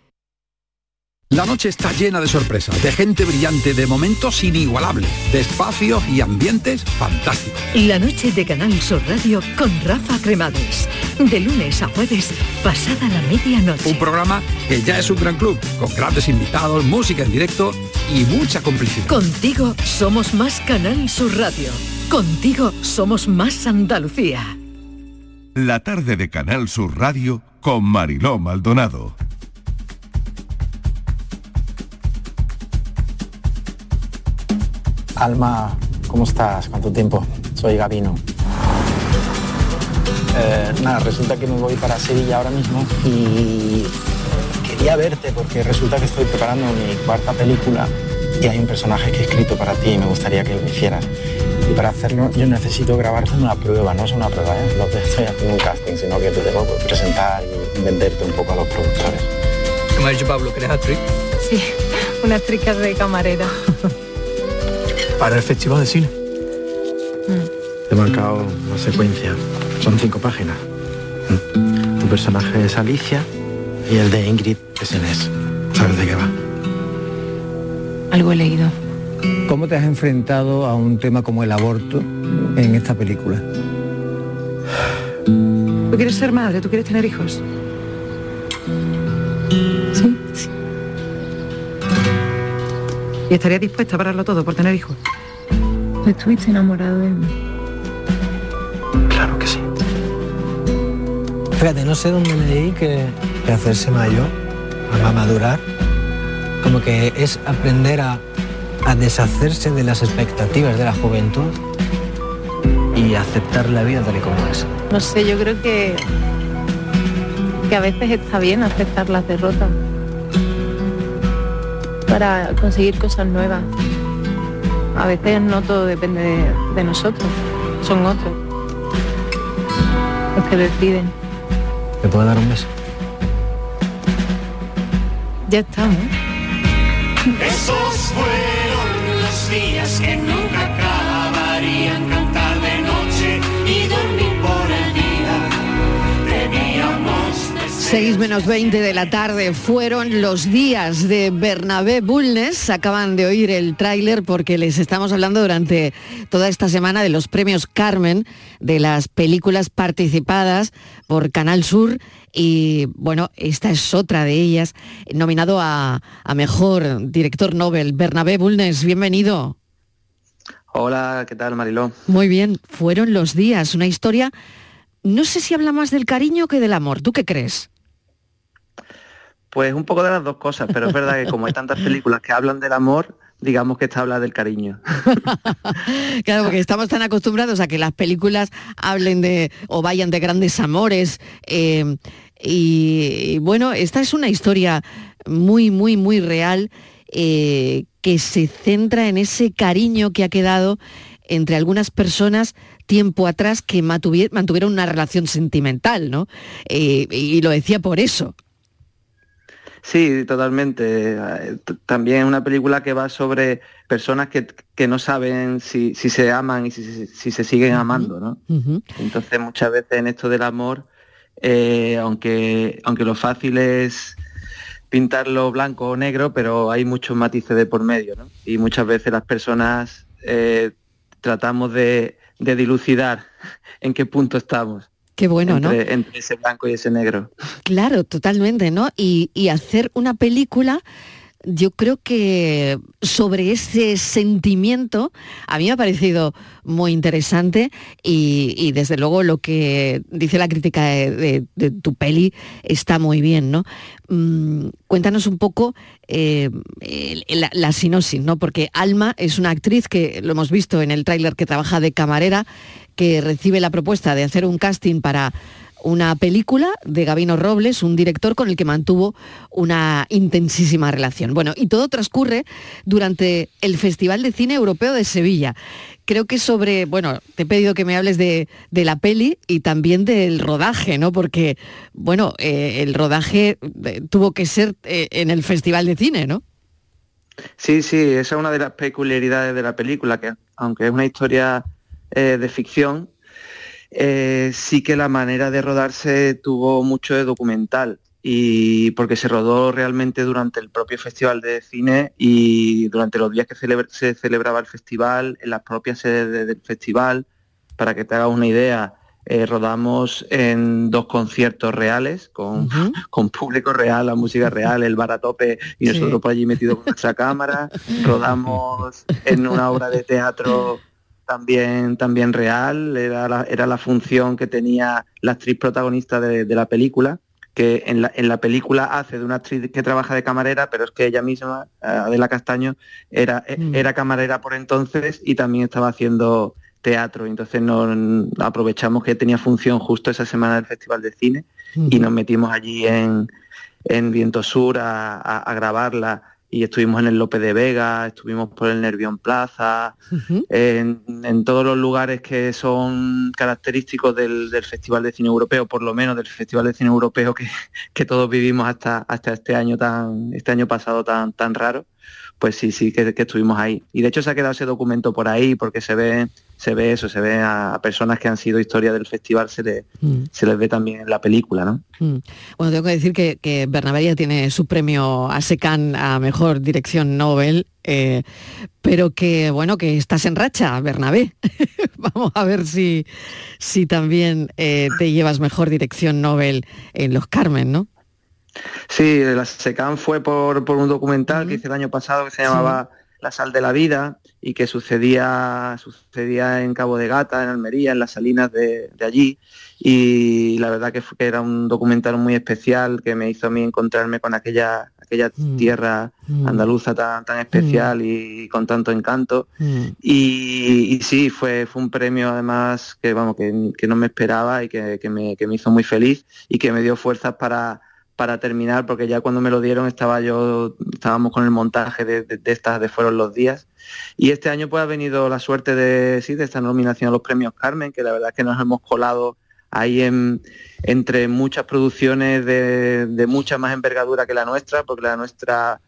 La noche está llena de sorpresas, de gente brillante, de momentos inigualables, de espacios y ambientes fantásticos. La noche de Canal Sur Radio con Rafa Cremades. De lunes a jueves, pasada la medianoche. Un programa que ya es un gran club, con grandes invitados, música en directo y mucha complicidad. Contigo somos más Canal Sur Radio. Contigo somos más Andalucía. La tarde de Canal Sur Radio con Mariló Maldonado. Alma, ¿cómo estás? ¿Cuánto tiempo? Soy Gabino. Eh, nada, resulta que me voy para Sevilla ahora mismo y quería verte porque resulta que estoy preparando mi cuarta película y hay un personaje que he escrito para ti y me gustaría que lo hicieras. Y para hacerlo yo necesito grabarte una prueba, no es una prueba, ¿eh? no te estoy haciendo un casting, sino que te tengo que presentar y venderte un poco a los productores. Me ha dicho Pablo que eres actriz. Sí, una actriz de camarera. Para el Festival de Cine. He marcado una secuencia. Son cinco páginas. Tu personaje es Alicia y el de Ingrid es Inés. ¿Sabes de qué va? Algo he leído. ¿Cómo te has enfrentado a un tema como el aborto en esta película? ¿Tú quieres ser madre? ¿Tú quieres tener hijos? ¿Y estarías dispuesta a pararlo todo por tener hijos? Estuviste enamorado de mí. Claro que sí. Fíjate, no sé dónde leí que de hacerse mayor, a madurar, como que es aprender a, a deshacerse de las expectativas de la juventud y aceptar la vida tal y como es. No sé, yo creo que, que a veces está bien aceptar las derrotas para conseguir cosas nuevas. A veces no todo depende de, de nosotros, son otros los que deciden. ¿Me puedo dar un beso? Ya estamos. Esos fueron los días que nunca acabarían. 6 menos 20 de la tarde fueron los días de Bernabé Bulnes. Acaban de oír el tráiler porque les estamos hablando durante toda esta semana de los premios Carmen, de las películas participadas por Canal Sur. Y bueno, esta es otra de ellas, nominado a, a Mejor Director Nobel. Bernabé Bulnes, bienvenido. Hola, ¿qué tal Mariló? Muy bien, fueron los días, una historia, no sé si habla más del cariño que del amor. ¿Tú qué crees? Pues un poco de las dos cosas, pero es verdad que como hay tantas películas que hablan del amor, digamos que esta habla del cariño. Claro, porque estamos tan acostumbrados a que las películas hablen de o vayan de grandes amores. eh, y, bueno, esta es una historia muy, muy, muy real eh, que se centra en ese cariño que ha quedado entre algunas personas tiempo atrás que mantuvieron una relación sentimental, ¿no? Eh, y lo decía por eso. Sí, totalmente. Eh, También es una película que va sobre personas que, que no saben si, si se aman y si, si- si se siguen amando, ¿no? Entonces muchas veces en esto del amor, eh, aunque, aunque lo fácil es pintarlo blanco o negro, pero hay muchos matices de por medio, ¿no? Y muchas veces las personas eh, tratamos de, de dilucidar en qué punto estamos. Qué bueno, ¿no? entre, entre ese blanco y ese negro. Claro, totalmente, ¿no? Y, y hacer una película, yo creo que sobre ese sentimiento, a mí me ha parecido muy interesante y, desde luego lo que dice la crítica de, tu peli está muy bien, ¿no? Mm, cuéntanos un poco eh, la, la sinopsis, ¿no? Porque Alma es una actriz que lo hemos visto en el tráiler que trabaja de camarera, que recibe la propuesta de hacer un casting para una película de Gabino Robles, un director con el que mantuvo una intensísima relación. Bueno, y todo transcurre durante el Festival de Cine Europeo de Sevilla. Creo que sobre, bueno, te he pedido que me hables de, de la peli y también del rodaje, ¿no? Porque, bueno, eh, el rodaje eh, tuvo que ser eh, en el Festival de Cine, ¿no? Sí, sí, esa es una de las peculiaridades de la película, que aunque es una historia de ficción, eh, sí que la manera de rodarse tuvo mucho de documental y porque se rodó realmente durante el propio festival de cine y durante los días que celebra- se celebraba el festival, en las propias sedes de- del festival, para que te hagas una idea, eh, rodamos en dos conciertos reales con, con público real, la música real, el bar a tope y Sí. nosotros por allí metidos con nuestra cámara, rodamos en una obra de teatro también, también real, era la, era la función que tenía la actriz protagonista de, de la película, que en la, en la película hace de una actriz que trabaja de camarera, pero es que ella misma, eh, Adela Castaño, era, eh, Mm. era camarera por entonces y también estaba haciendo teatro, entonces nos aprovechamos que tenía función justo esa semana del Festival de Cine y nos metimos allí en, en Viento Sur a, a- a grabarla y estuvimos en el Lope de Vega, estuvimos por el Nervión Plaza, en, en todos los lugares que son característicos del, del Festival de Cine Europeo, por lo menos del Festival de Cine Europeo que, que todos vivimos hasta, hasta este año tan, este año pasado tan, tan raro, pues sí, sí que, que estuvimos ahí. Y de hecho se ha quedado ese documento por ahí porque se ve, se ve eso, se ve a, personas que han sido historia del festival, se, le- se les ve también en la película, ¿no? Mm. Bueno, tengo que decir que, que Bernabé ya tiene su premio a SECAN a Mejor Dirección Nobel, eh, pero que, bueno, que estás en racha, Bernabé. Vamos a ver si, si también eh, te llevas Mejor Dirección Nobel en Los Carmen, ¿no? Sí, la SECAM fue por, por un documental que hice el año pasado que se llamaba La sal de la vida y que sucedía, sucedía en Cabo de Gata, en Almería, en las salinas de, de allí. Y la verdad que, fue, que era un documental muy especial que me hizo a mí encontrarme con aquella, aquella tierra andaluza tan, tan especial y, con tanto encanto. Y, y sí, fue, fue un premio además que, vamos, que, que no me esperaba y que, que me, que me hizo muy feliz y que me dio fuerzas para, para terminar, porque ya cuando me lo dieron estaba yo, estábamos con el montaje de, estas de Fueron los días. Y este año pues ha venido la suerte de, de esta nominación a los premios Carmen, que la verdad es que nos hemos colado ahí en, entre muchas producciones de, de mucha más envergadura que la nuestra, porque la nuestra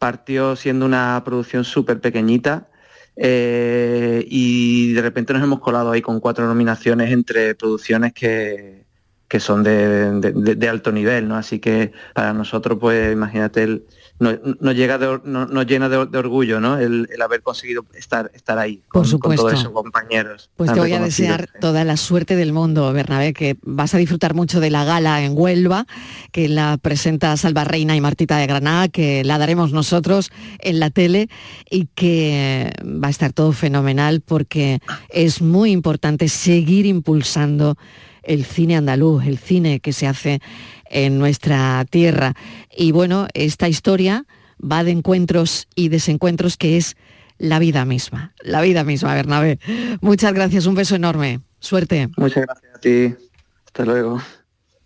partió siendo una producción súper pequeñita eh, y de repente nos hemos colado ahí con cuatro nominaciones entre producciones que, que son de, de- alto nivel, ¿no? Así que para nosotros, pues imagínate, el, no- nos, llega de no- nos llena de, or- de orgullo, ¿no? El, el haber conseguido estar, estar ahí con, con supuesto. todos esos compañeros. Pues te voy a desear toda la suerte del mundo, Bernabé, que vas a disfrutar mucho de la gala en Huelva, que la presenta Salva Reina y Martita de Granada, que la daremos nosotros en la tele y que va a estar todo fenomenal porque es muy importante seguir impulsando el cine andaluz, el cine que se hace en nuestra tierra. Y bueno, esta historia va de encuentros y desencuentros que es la vida misma, la vida misma, Bernabé. Muchas gracias, un beso enorme. Suerte. Muchas gracias a ti. Hasta luego.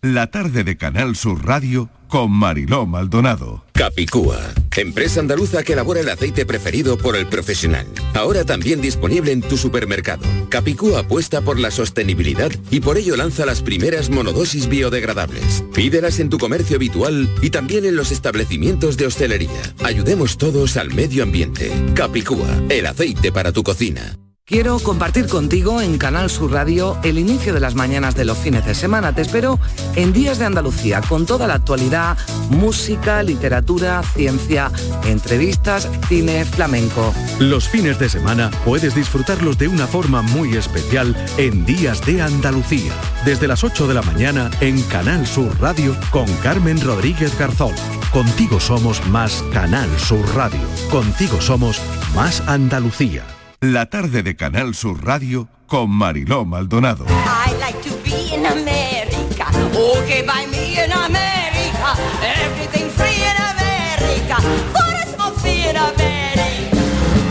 La tarde de Canal Sur Radio con Mariló Maldonado. Capicúa, empresa andaluza que elabora el aceite preferido por el profesional. Ahora también disponible en tu supermercado. Capicúa apuesta por la sostenibilidad y por ello lanza las primeras monodosis biodegradables. Pídelas en tu comercio habitual y también en los establecimientos de hostelería. Ayudemos todos al medio ambiente. Capicúa, el aceite para tu cocina. Quiero compartir contigo en Canal Sur Radio el inicio de las mañanas de los fines de semana. Te espero en Días de Andalucía con toda la actualidad, música, literatura, ciencia, entrevistas, cine, flamenco. Los fines de semana puedes disfrutarlos de una forma muy especial en Días de Andalucía, desde las 8 de la mañana en Canal Sur Radio con Carmen Rodríguez Garzón. Contigo somos más Canal Sur Radio. Contigo somos más Andalucía. La tarde de Canal Sur Radio con Mariló Maldonado. I like to be in America. Okay, by me in America. Everything free in America. What is more free in America?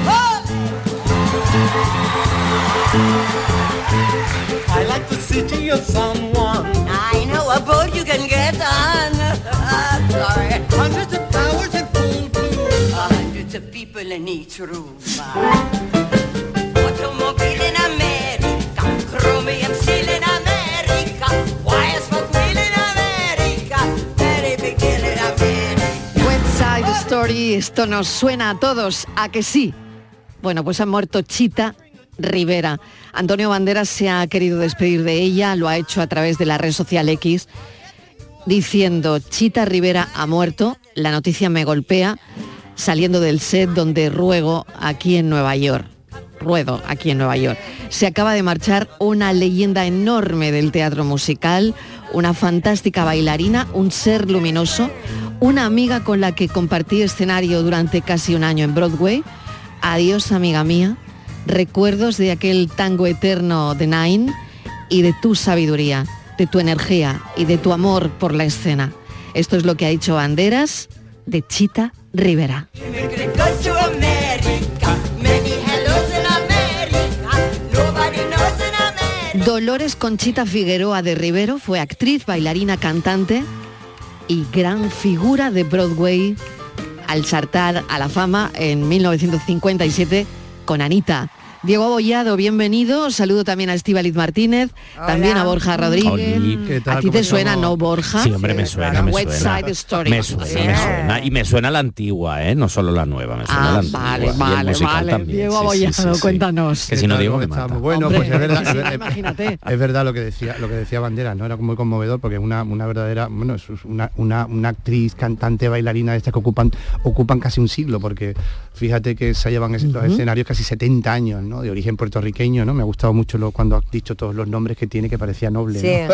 Oh! I like the city of San Juan. I know a boat you can get on. I'm sorry. Hundreds of flowers in full bloom. Hundreds of people in each room. Esto nos suena a todos, a que sí. Bueno, pues ha muerto Chita Rivera. Antonio Banderas se ha querido despedir de ella, lo ha hecho a través de la red social X, diciendo, Chita Rivera ha muerto, la noticia me golpea, saliendo del set donde ruego aquí en Nueva York. Ruedo aquí en Nueva York. Se acaba de marchar una leyenda enorme del teatro musical, una fantástica bailarina, un ser luminoso, una amiga con la que compartí escenario durante casi un año en Broadway. Adiós, amiga mía. Recuerdos de aquel tango eterno de Nine y de tu sabiduría, de tu energía y de tu amor por la escena. Esto es lo que ha dicho Banderas de Chita Rivera. Dolores Conchita Figueroa de Rivero fue actriz, bailarina, cantante y gran figura de Broadway al saltar a la fama en 1957 con Anita. Diego Abollado, bienvenido. Saludo también a Estíbaliz Martínez, también a Borja Rodríguez. Oli. ¿Qué tal? ¿A ti ¿Cómo te suena, no, Borja? Sí, hombre, me suena, me West suena. Side Story. Me suena, me suena. Y me suena la antigua, ¿eh? No solo la nueva, me suena Ah, la antigua. vale, vale, vale. también, Diego sí, sí, Abollado, sí, sí. cuéntanos. Que si no digo que mata. Bueno, Hombre, pues es verdad, es verdad- imagínate. es verdad lo que decía, lo que decía Banderas, ¿no? Era muy conmovedor porque una, una verdadera, bueno, es una, una, una actriz, cantante, bailarina de estas que ocupan, ocupan casi un siglo, porque fíjate que se llevan es- los Ujú. escenarios casi 70 años, ¿no? De origen puertorriqueño, ¿no? Me ha gustado mucho lo, cuando has dicho todos los nombres que tiene, que parecía noble. ¿no?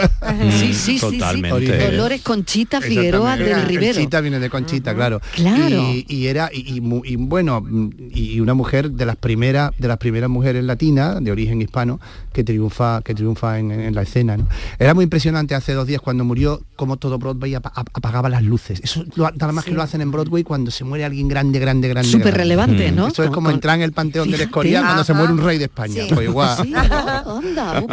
Sí, sí, sí, sí. Dolores Conchita Figueroa del. Rivero. Conchita viene de Conchita, claro. Claro. Y, y era, y, y bueno, mm, y una mujer de las primeras, de las primeras mujeres latinas, de origen hispano, que triunfa, que triunfa en, en la escena. ¿no? Era muy impresionante hace dos días cuando murió, como todo Broadway apa- ap- apagaba las luces. Eso lo- nada más que lo hacen en Broadway cuando se muere alguien grande, grande, grande. Súper grande. relevante, ¿no? Eso es como entrar en el panteón del Fíjate. Escorial cuando se Ajá. Un rey de España. Sí. Pues igual.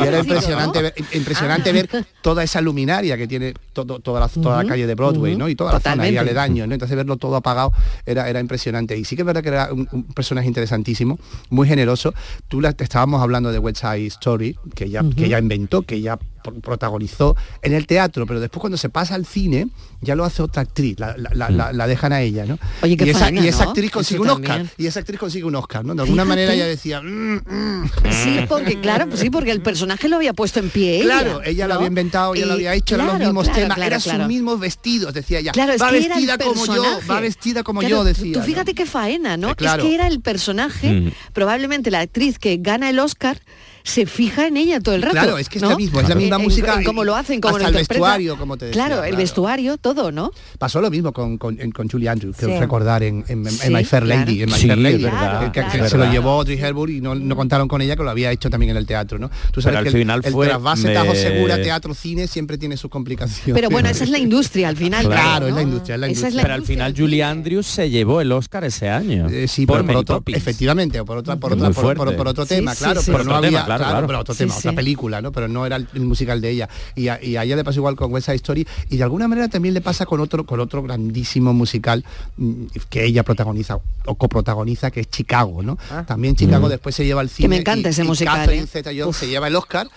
Y era impresionante, ¿no? ver, impresionante ver toda esa luminaria que tiene todo, toda, la, toda la Ujú, calle de Broadway, ¿no? Y toda la zona y totalmente. aledaños, ¿no? Entonces verlo todo apagado era, era impresionante. Y sí que es verdad que era un, un personaje interesantísimo, muy generoso. Tú la, te estábamos hablando de West Side Story, que ella, que ella inventó, que pro- protagonizó en el teatro, pero después cuando se pasa al cine ya lo hace otra actriz, la, la- la- la- la dejan a ella, ¿no? Oye, qué y esa, faena, y esa ¿no? actriz Eso consigue un Oscar, también. y esa actriz consigue un Oscar, ¿no? De alguna Fíjate. manera ella decía, "Mm, mm". Sí, porque claro, pues sí, porque el personaje lo había puesto en pie ella. Claro, ella lo había inventado, ella lo había hecho, eran los claro, mismos claro, temas, claro, eran claro. sus mismos vestidos, decía ella. Claro, es va que era el vestida como yo, va vestida como Claro, yo, decía. Tú ¿no? fíjate qué faena, ¿no? Eh, claro. Es que era el personaje, Mm. probablemente la actriz que gana el Oscar se fija en ella todo el rato. Claro, es que es ¿no? la misma, es la misma En- música en y- cómo lo hacen, cómo hasta lo el vestuario, como te decía, Claro, el claro. vestuario, todo, ¿no? Pasó lo mismo con, con, Julie Andrews, que Sí. recordar en, en- en Sí, My Fair claro. Lady, en My Sí, Fair Lady, verdad, que- se lo llevó Audrey Hepburn y no, no contaron con ella que lo había hecho también en el teatro, ¿no? Tú sabes Pero al que el, final el fue trasvase de- Tajo Segura, teatro, cine siempre tiene sus complicaciones. Pero bueno, esa es la industria al final. Claro, es ¿no? la industria, es la industria. Pero al final Julie Andrews se llevó el Oscar ese año. Eh, sí, por otro, efectivamente, por otra, por otra, por, otro tema, claro, pero no había, claro, claro. pero otro Sí, tema, sí. otra película, ¿no? Pero no era el, el musical de ella. Y a, y a ella le pasó igual con West Side Story y de alguna manera también le pasa con otro, con otro grandísimo musical mm, que ella protagoniza o coprotagoniza, que es Chicago, ¿no? También Chicago Mm. después se lleva al cine. me encanta y- ese y musical, Catherine ¿eh? Se lleva el Oscar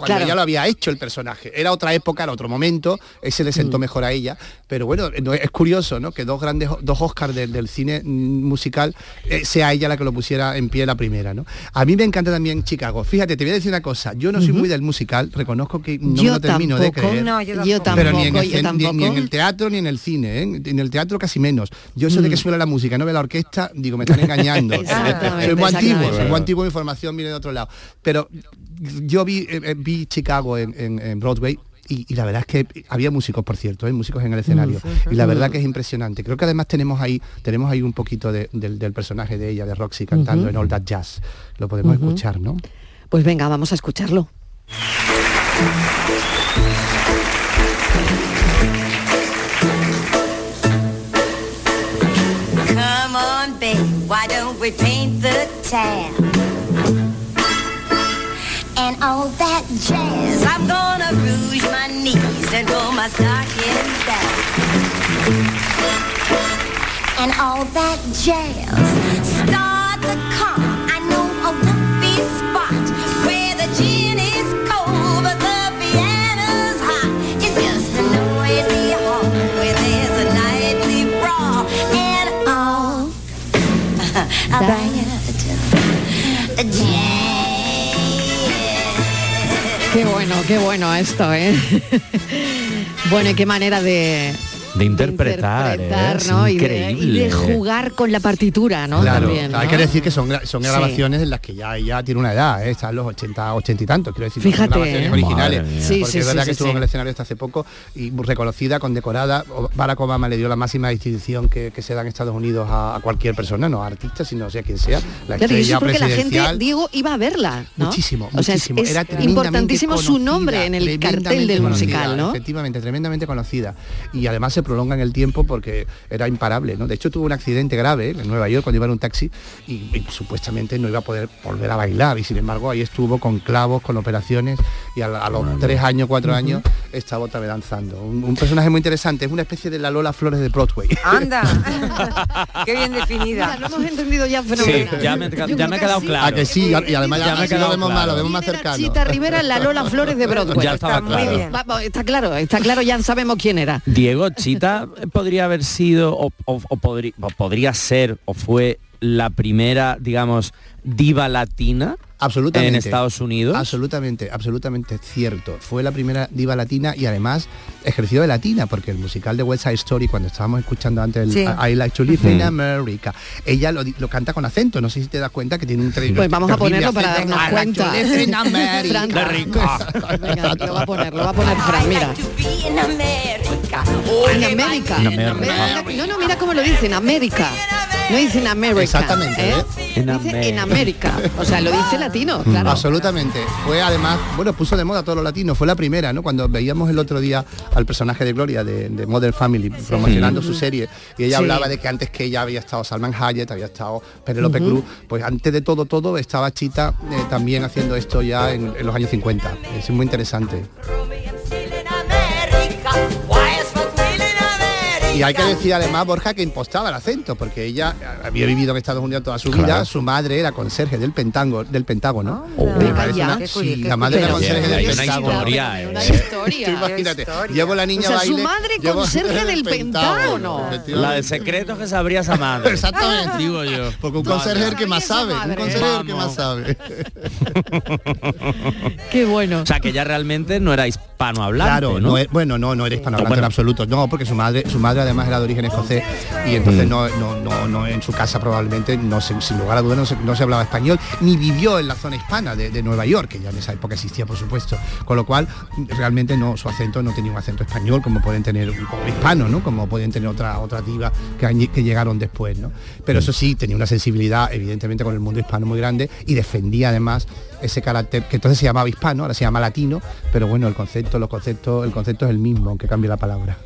cuando Claro. ella lo había hecho el personaje. Era otra época, era otro momento, ese le sentó Mm. mejor a ella. Pero bueno, no, es curioso, ¿no? Que dos grandes, dos Oscars del, del cine mm, musical eh, sea ella la que lo pusiera en pie la primera, ¿no? A mí me encanta también Chicago. Fíjate, te voy a decir una cosa. Yo no soy muy del musical, reconozco que no me Yo lo termino de tampoco. creer. No, yo Yo tampoco. Pero ni en, el, yo cen- ni- ni en tampoco. el teatro ni en el cine, ¿eh? En el teatro casi menos. Yo eso de Mm. que suena la música, no ve la orquesta, digo, me están engañando. Soy muy antiguo, soy muy antiguo, mi información viene de otro lado. Pero yo vi, eh, eh, vi Chicago en, en- en Broadway y, y la verdad es que había músicos, por cierto, ¿eh? músicos en el escenario. Y la verdad que es impresionante. Creo que además tenemos ahí, tenemos ahí un poquito de- del, del personaje de ella, de Roxy, cantando en All That Jazz. Lo podemos escuchar, ¿no? Pues venga, vamos a escucharlo. Come on, babe, why don't we paint the town? And all that jazz, I'm gonna rouge my knees and pull my stockings down. And all that jazz, start the car. I know a whoopee spot where the gin is cold, but the piano's hot. It's just a noisy hall where there's a nightly brawl and all about jazz. Qué bueno, qué bueno esto, ¿eh? bueno, y qué manera de, De interpretar, interpretar, es ¿no? Y de, increíble. y de jugar con la partitura, ¿no? Claro, También, hay que decir que son, Sí. grabaciones en las que ya ella tiene una edad, ¿eh? está en los 80, 80 y tantos, quiero decir, no son Fíjate, grabaciones ¿eh? originales. Sí, porque sí, es verdad que estuvo en el escenario hasta hace poco y reconocida, condecorada. Barack Obama le dio la máxima distinción que, que se da en Estados Unidos a, a cualquier persona, no a artistas, sino sea quien sea, la Claro, estrella la gente. Diego, iba a verla, ¿no? Muchísimo, O sea, es- muchísimo. es, Era importantísimo su nombre en el cartel del musical, ¿no? Efectivamente, tremendamente conocida. Y además se prolonga en el tiempo porque era imparable, ¿no? De hecho tuvo un accidente grave en Nueva York cuando iba en un taxi y, y supuestamente no iba a poder volver a bailar. Y sin embargo ahí estuvo con clavos, con operaciones y a, a los tres años, cuatro años estaba otra vez danzando. Un, un personaje muy interesante, es una especie de la Lola Flores de Broadway. Anda, qué bien definida. Mira, lo hemos entendido ya Sí, fenomenal. ya me, ya me ha que quedado sí. claro. A que sí, y además Ya ya, me ha así lo quedado vemos más, claro. lo vemos más cercano. Chita Rivera la Lola Flores de Broadway. Ya estaba Está muy claro. bien. Vamos, está claro, está claro, ya sabemos quién era. Diego Chita podría haber sido o, podría ser o fue la primera, digamos, diva latina Absolutamente. en Estados Unidos. Absolutamente, absolutamente cierto. Fue la primera diva latina y además ejerció de latina, porque el musical de West Side Story, cuando estábamos escuchando antes el Sí. I Like to Live in Mm. America, ella lo, lo canta con acento, no sé si te das cuenta que tiene un tre- Pues vamos a ponerlo para darnos I like to cuenta. live in America. Fran, Qué rico. Venga, lo va a poner, lo va a poner Fran, mira. En América. En América. En América. No, no, mira cómo lo dicen, América. No dicen América. Exactamente, ¿eh? ¿eh? En Dice en América. O sea, lo dice latino, claro. Absolutamente. Fue además, bueno, puso de moda a todos los latinos. Fue la primera, ¿no? Cuando veíamos el otro día al personaje de Gloria de, de Modern Family promocionando su serie y ella Sí. hablaba de que antes que ella había estado Salman Hayek, había estado Penelope Ujú. Cruz, pues antes de todo, todo estaba Chita eh, también haciendo esto ya en, en los años 50. Es muy interesante. Y hay que decir además, Borja, que impostaba el acento, porque ella había vivido en Estados Unidos toda su vida, Claro. su madre era conserje del Pentágono, del Pentágono. Oh. Una- Qué sí, la madre era conserje del Pentágono. historia, Una historia. Tú imagínate, llevo la niña O sea, a su baile, madre llevo- conserje del Pentágono. efectivamente. La de secretos que sabría esa madre. Exactamente. Digo yo. Porque un conserje es el que más sabe, un conserje el que más sabe. Qué bueno. O sea, que ella realmente no era hispanohablante, Claro, ¿no? no es- bueno, no, no era hispanohablante Bueno. en absoluto. No, porque su madre, su madre además era de origen escocés y entonces Mm. no, no, no, no, en su casa probablemente, no se- sin lugar a dudas, no se, no se hablaba español, ni vivió en la zona hispana de, de Nueva York, que ya en esa época existía, por supuesto. Con lo cual, realmente no, su acento no tenía un acento español como pueden tener, como hispano, ¿no? Como pueden tener otra, otra diva que, llegaron después, ¿no? Pero eso sí, tenía una sensibilidad, evidentemente, con el mundo hispano muy grande y defendía además ese carácter que entonces se llamaba hispano, ahora se llama latino, pero bueno, el concepto, los conceptos, el concepto es el mismo, aunque cambie la palabra.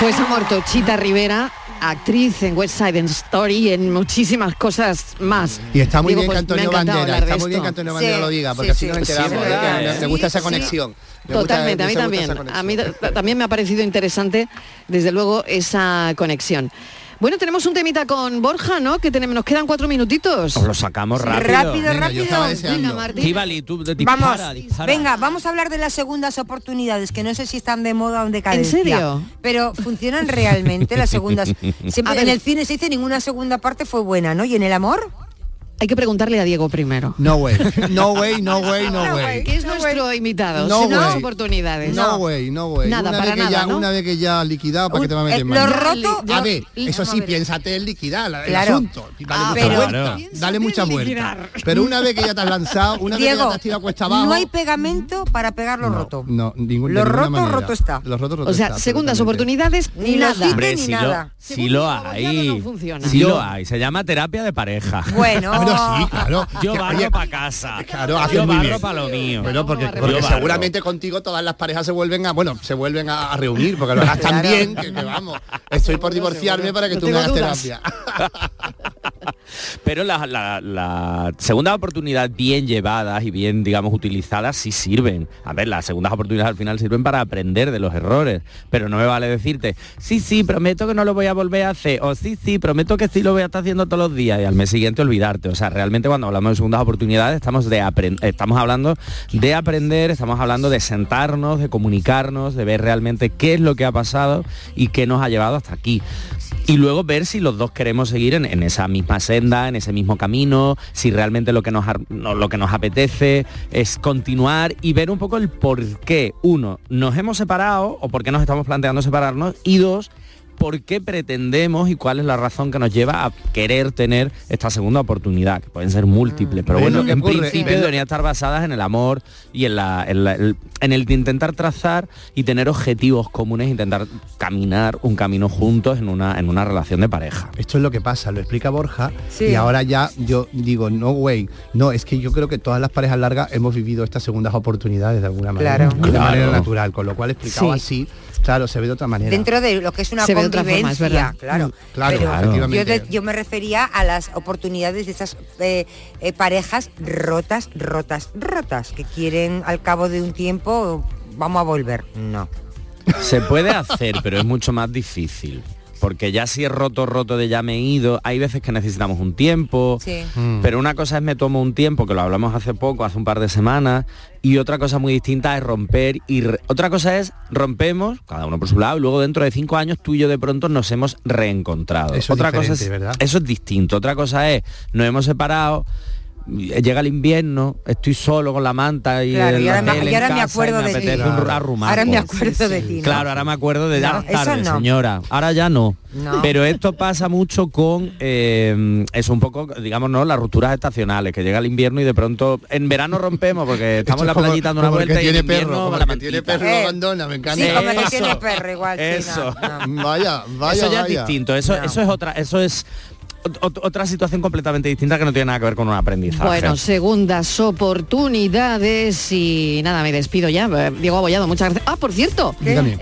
Pues ha muerto Chita Rivera, actriz en West Side Story y en muchísimas cosas más. Y está muy Digo, bien pues, que Antonio Bandera, de está muy bien que Antonio Bandera lo diga, porque sí, así nos sí. enteramos, Sí, Que ¿eh? me gusta esa Sí. conexión. Me gusta- Totalmente, a mí también. A mí ta- también me ha parecido interesante, desde luego, esa conexión. Bueno, tenemos un temita con Borja, ¿no? Que tenemos, nos quedan cuatro minutitos. Os lo sacamos rápido. Rápido, rápido. Venga, Martín. Estíbali, tú dispara, Vamos, dispara. venga, vamos a hablar de las segundas oportunidades, que no sé si están de moda o en decadencia. serio? Pero funcionan realmente las segundas. Siempre A ver. en el cine se dice ninguna segunda parte fue buena, ¿no? ¿Y en el amor? Hay que preguntarle a Diego primero. No way, no way, no way, no No way. way. Que es nuestro invitado. No way. oportunidades. No way, no way. Nada, una para vez que nada, ya, ¿no? una vez que ya liquidado, ¿para qué te va a meter Eh, mano? lo roto, A ver, eso sí, ver. piénsate en liquidar la- el Claro. asunto. Dale Ah, mucha pero- vuelta. Claro. Dale mucha vuelta. Pero una vez que ya te has lanzado, una vez que ya te has tirado cuesta abajo. no hay pegamento para pegar lo no, roto. No, ningún, Lo roto, manera. roto está. Lo roto, roto O sea, está, segundas oportunidades, Ni nada. Hombre, nada. lo, hay. Yo- lo hay. Se llama terapia de pareja. Bueno, Sí, claro. Yo barro para casa. Claro, haces Yo muy barro bien. para lo mío. Bueno, porque, seguramente contigo todas las parejas se vuelven a, bueno, se vuelven a, a reunir, porque lo harás tan bien que, que vamos, estoy por divorciarme para que No tú me hagas dudas. terapia. Pero la, la- la segunda oportunidad bien llevadas y bien, digamos, utilizadas sí sirven. A ver, las segundas oportunidades al final sirven para aprender de los errores. Pero no me vale decirte, sí, sí, prometo que no lo voy a volver a hacer. O sí, sí, prometo que sí lo voy a estar haciendo todos los días. Y al mes siguiente olvidarte. O sea, realmente cuando hablamos de segundas oportunidades estamos, de estamos hablando de aprender, estamos hablando de sentarnos, de comunicarnos, de ver realmente qué es lo que ha pasado y qué nos ha llevado hasta aquí y luego ver si los dos queremos seguir en, en esa misma senda, en ese mismo camino, si realmente lo que, nos, lo que nos apetece es continuar y ver un poco el por qué, uno, nos hemos separado o por qué nos estamos planteando separarnos y dos, por qué pretendemos y cuál es la razón que nos lleva a querer tener esta segunda oportunidad, que pueden ser múltiples, pero ¿Ves bueno, que en ocurre? principio ¿Ves lo- deberían estar basadas en el amor y en, la, en, la- el- en el de intentar trazar y tener objetivos comunes, intentar caminar un camino juntos en una, en una relación de pareja. Esto es lo que pasa, lo explica Borja Sí. y ahora ya yo digo, no way, no, es que yo creo que todas las parejas largas hemos vivido estas segundas oportunidades de alguna manera, Claro. de Claro. manera natural, con lo cual explicado Sí. así, claro, se ve de otra manera. dentro de lo que es una Se ve otra forma, es verdad. claro. Mm, claro, Pero efectivamente. Yo, de- yo me refería a las oportunidades de esas eh, eh, parejas rotas, rotas, rotas, que quieren al cabo de un tiempo, vamos a volver. No. Se puede hacer, pero es mucho más difícil. Porque ya si es roto, roto de ya me he ido, hay veces que necesitamos un tiempo, Sí. Mm. pero una cosa es me tomo un tiempo, que lo hablamos hace poco, hace un par de semanas, y otra cosa muy distinta es romper, y re- otra cosa es rompemos, cada uno por su lado, y luego dentro de cinco años tú y yo de pronto nos hemos reencontrado. Eso es otra cosa ¿verdad? Eso es distinto. Otra cosa es, nos hemos separado, llega el invierno, estoy solo con la manta y, Claro, el y ahora me- hotel y ahora me acuerdo me de ti. Claro. Ahora me acuerdo de ti, ¿no? Claro, ahora me acuerdo de ya No, tarde, no. señora. Ahora ya no. No. Pero esto pasa mucho con eh, es un poco, digamos, no, las rupturas estacionales, que llega el invierno y de pronto en verano rompemos porque estamos en la playita dando una como el que vuelta y en tiene invierno perro, como la el que tiene perro lo abandona, me encanta. Sí, como el que Eso. tiene perro igual. sí, Eso. no, no. Vaya, vaya, eso ya vaya. es distinto, eso, No. eso es otra, eso es otra situación completamente distinta que no tiene nada que ver con un aprendizaje. Bueno, segundas oportunidades y nada, me despido ya. Eh, Diego Abollado, muchas gracias. Ah, por cierto,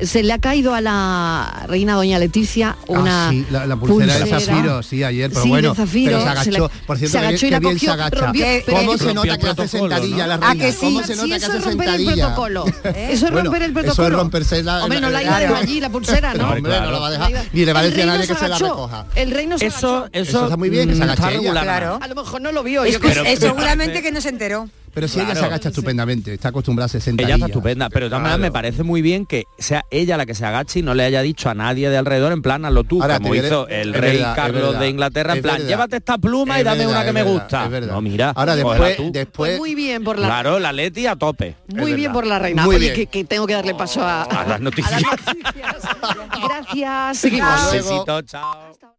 se le ha caído a la reina doña Leticia una Ah, sí, la, la pulsera, de pulsera. zafiro, sí, ayer, pero Sí, de bueno, zafiro, pero se se agachó. la- Por cierto, se agachó y la cogió, se agacha. rompió- ¿Cómo se Rompió nota el que hace protocolo, sentadilla ¿no? la reina? que sí. ¿Cómo se Sí, nota que eso hace es romper el sentadilla? protocolo. ¿Eh? Eso es Bueno, romper el protocolo. Eso es romperse la... Hombre, no la iba a dejar allí la pulsera, ¿no? Hombre, no la va a dejar, ni le va a decir a nadie que se la recoja. El rey no se agachó. Eso, Eso está muy bien, que se mm, agache está ella. regular. Claro. A lo mejor no lo vio. Es yo Pero- seguramente que no se enteró. Pero si ella Claro. se agacha estupendamente, está acostumbrada a 60 Ella está estupenda, pero de todas maneras me parece muy bien que sea ella la que se agache y no le haya dicho a nadie de alrededor en plan hazlo tú, Ahora, como hizo el rey verdad, Carlos verdad, de Inglaterra, en plan verdad. llévate esta pluma y dame verdad, una que es me verdad, gusta. es verdad. No, mira, Ahora después, tú. después Pues muy bien por la Claro, la Leti a tope. Muy bien por la reina. Muy Oye, bien. que, que tengo que darle paso a, A las noticias. a las noticias. Gracias. Seguimos. Besito, chao.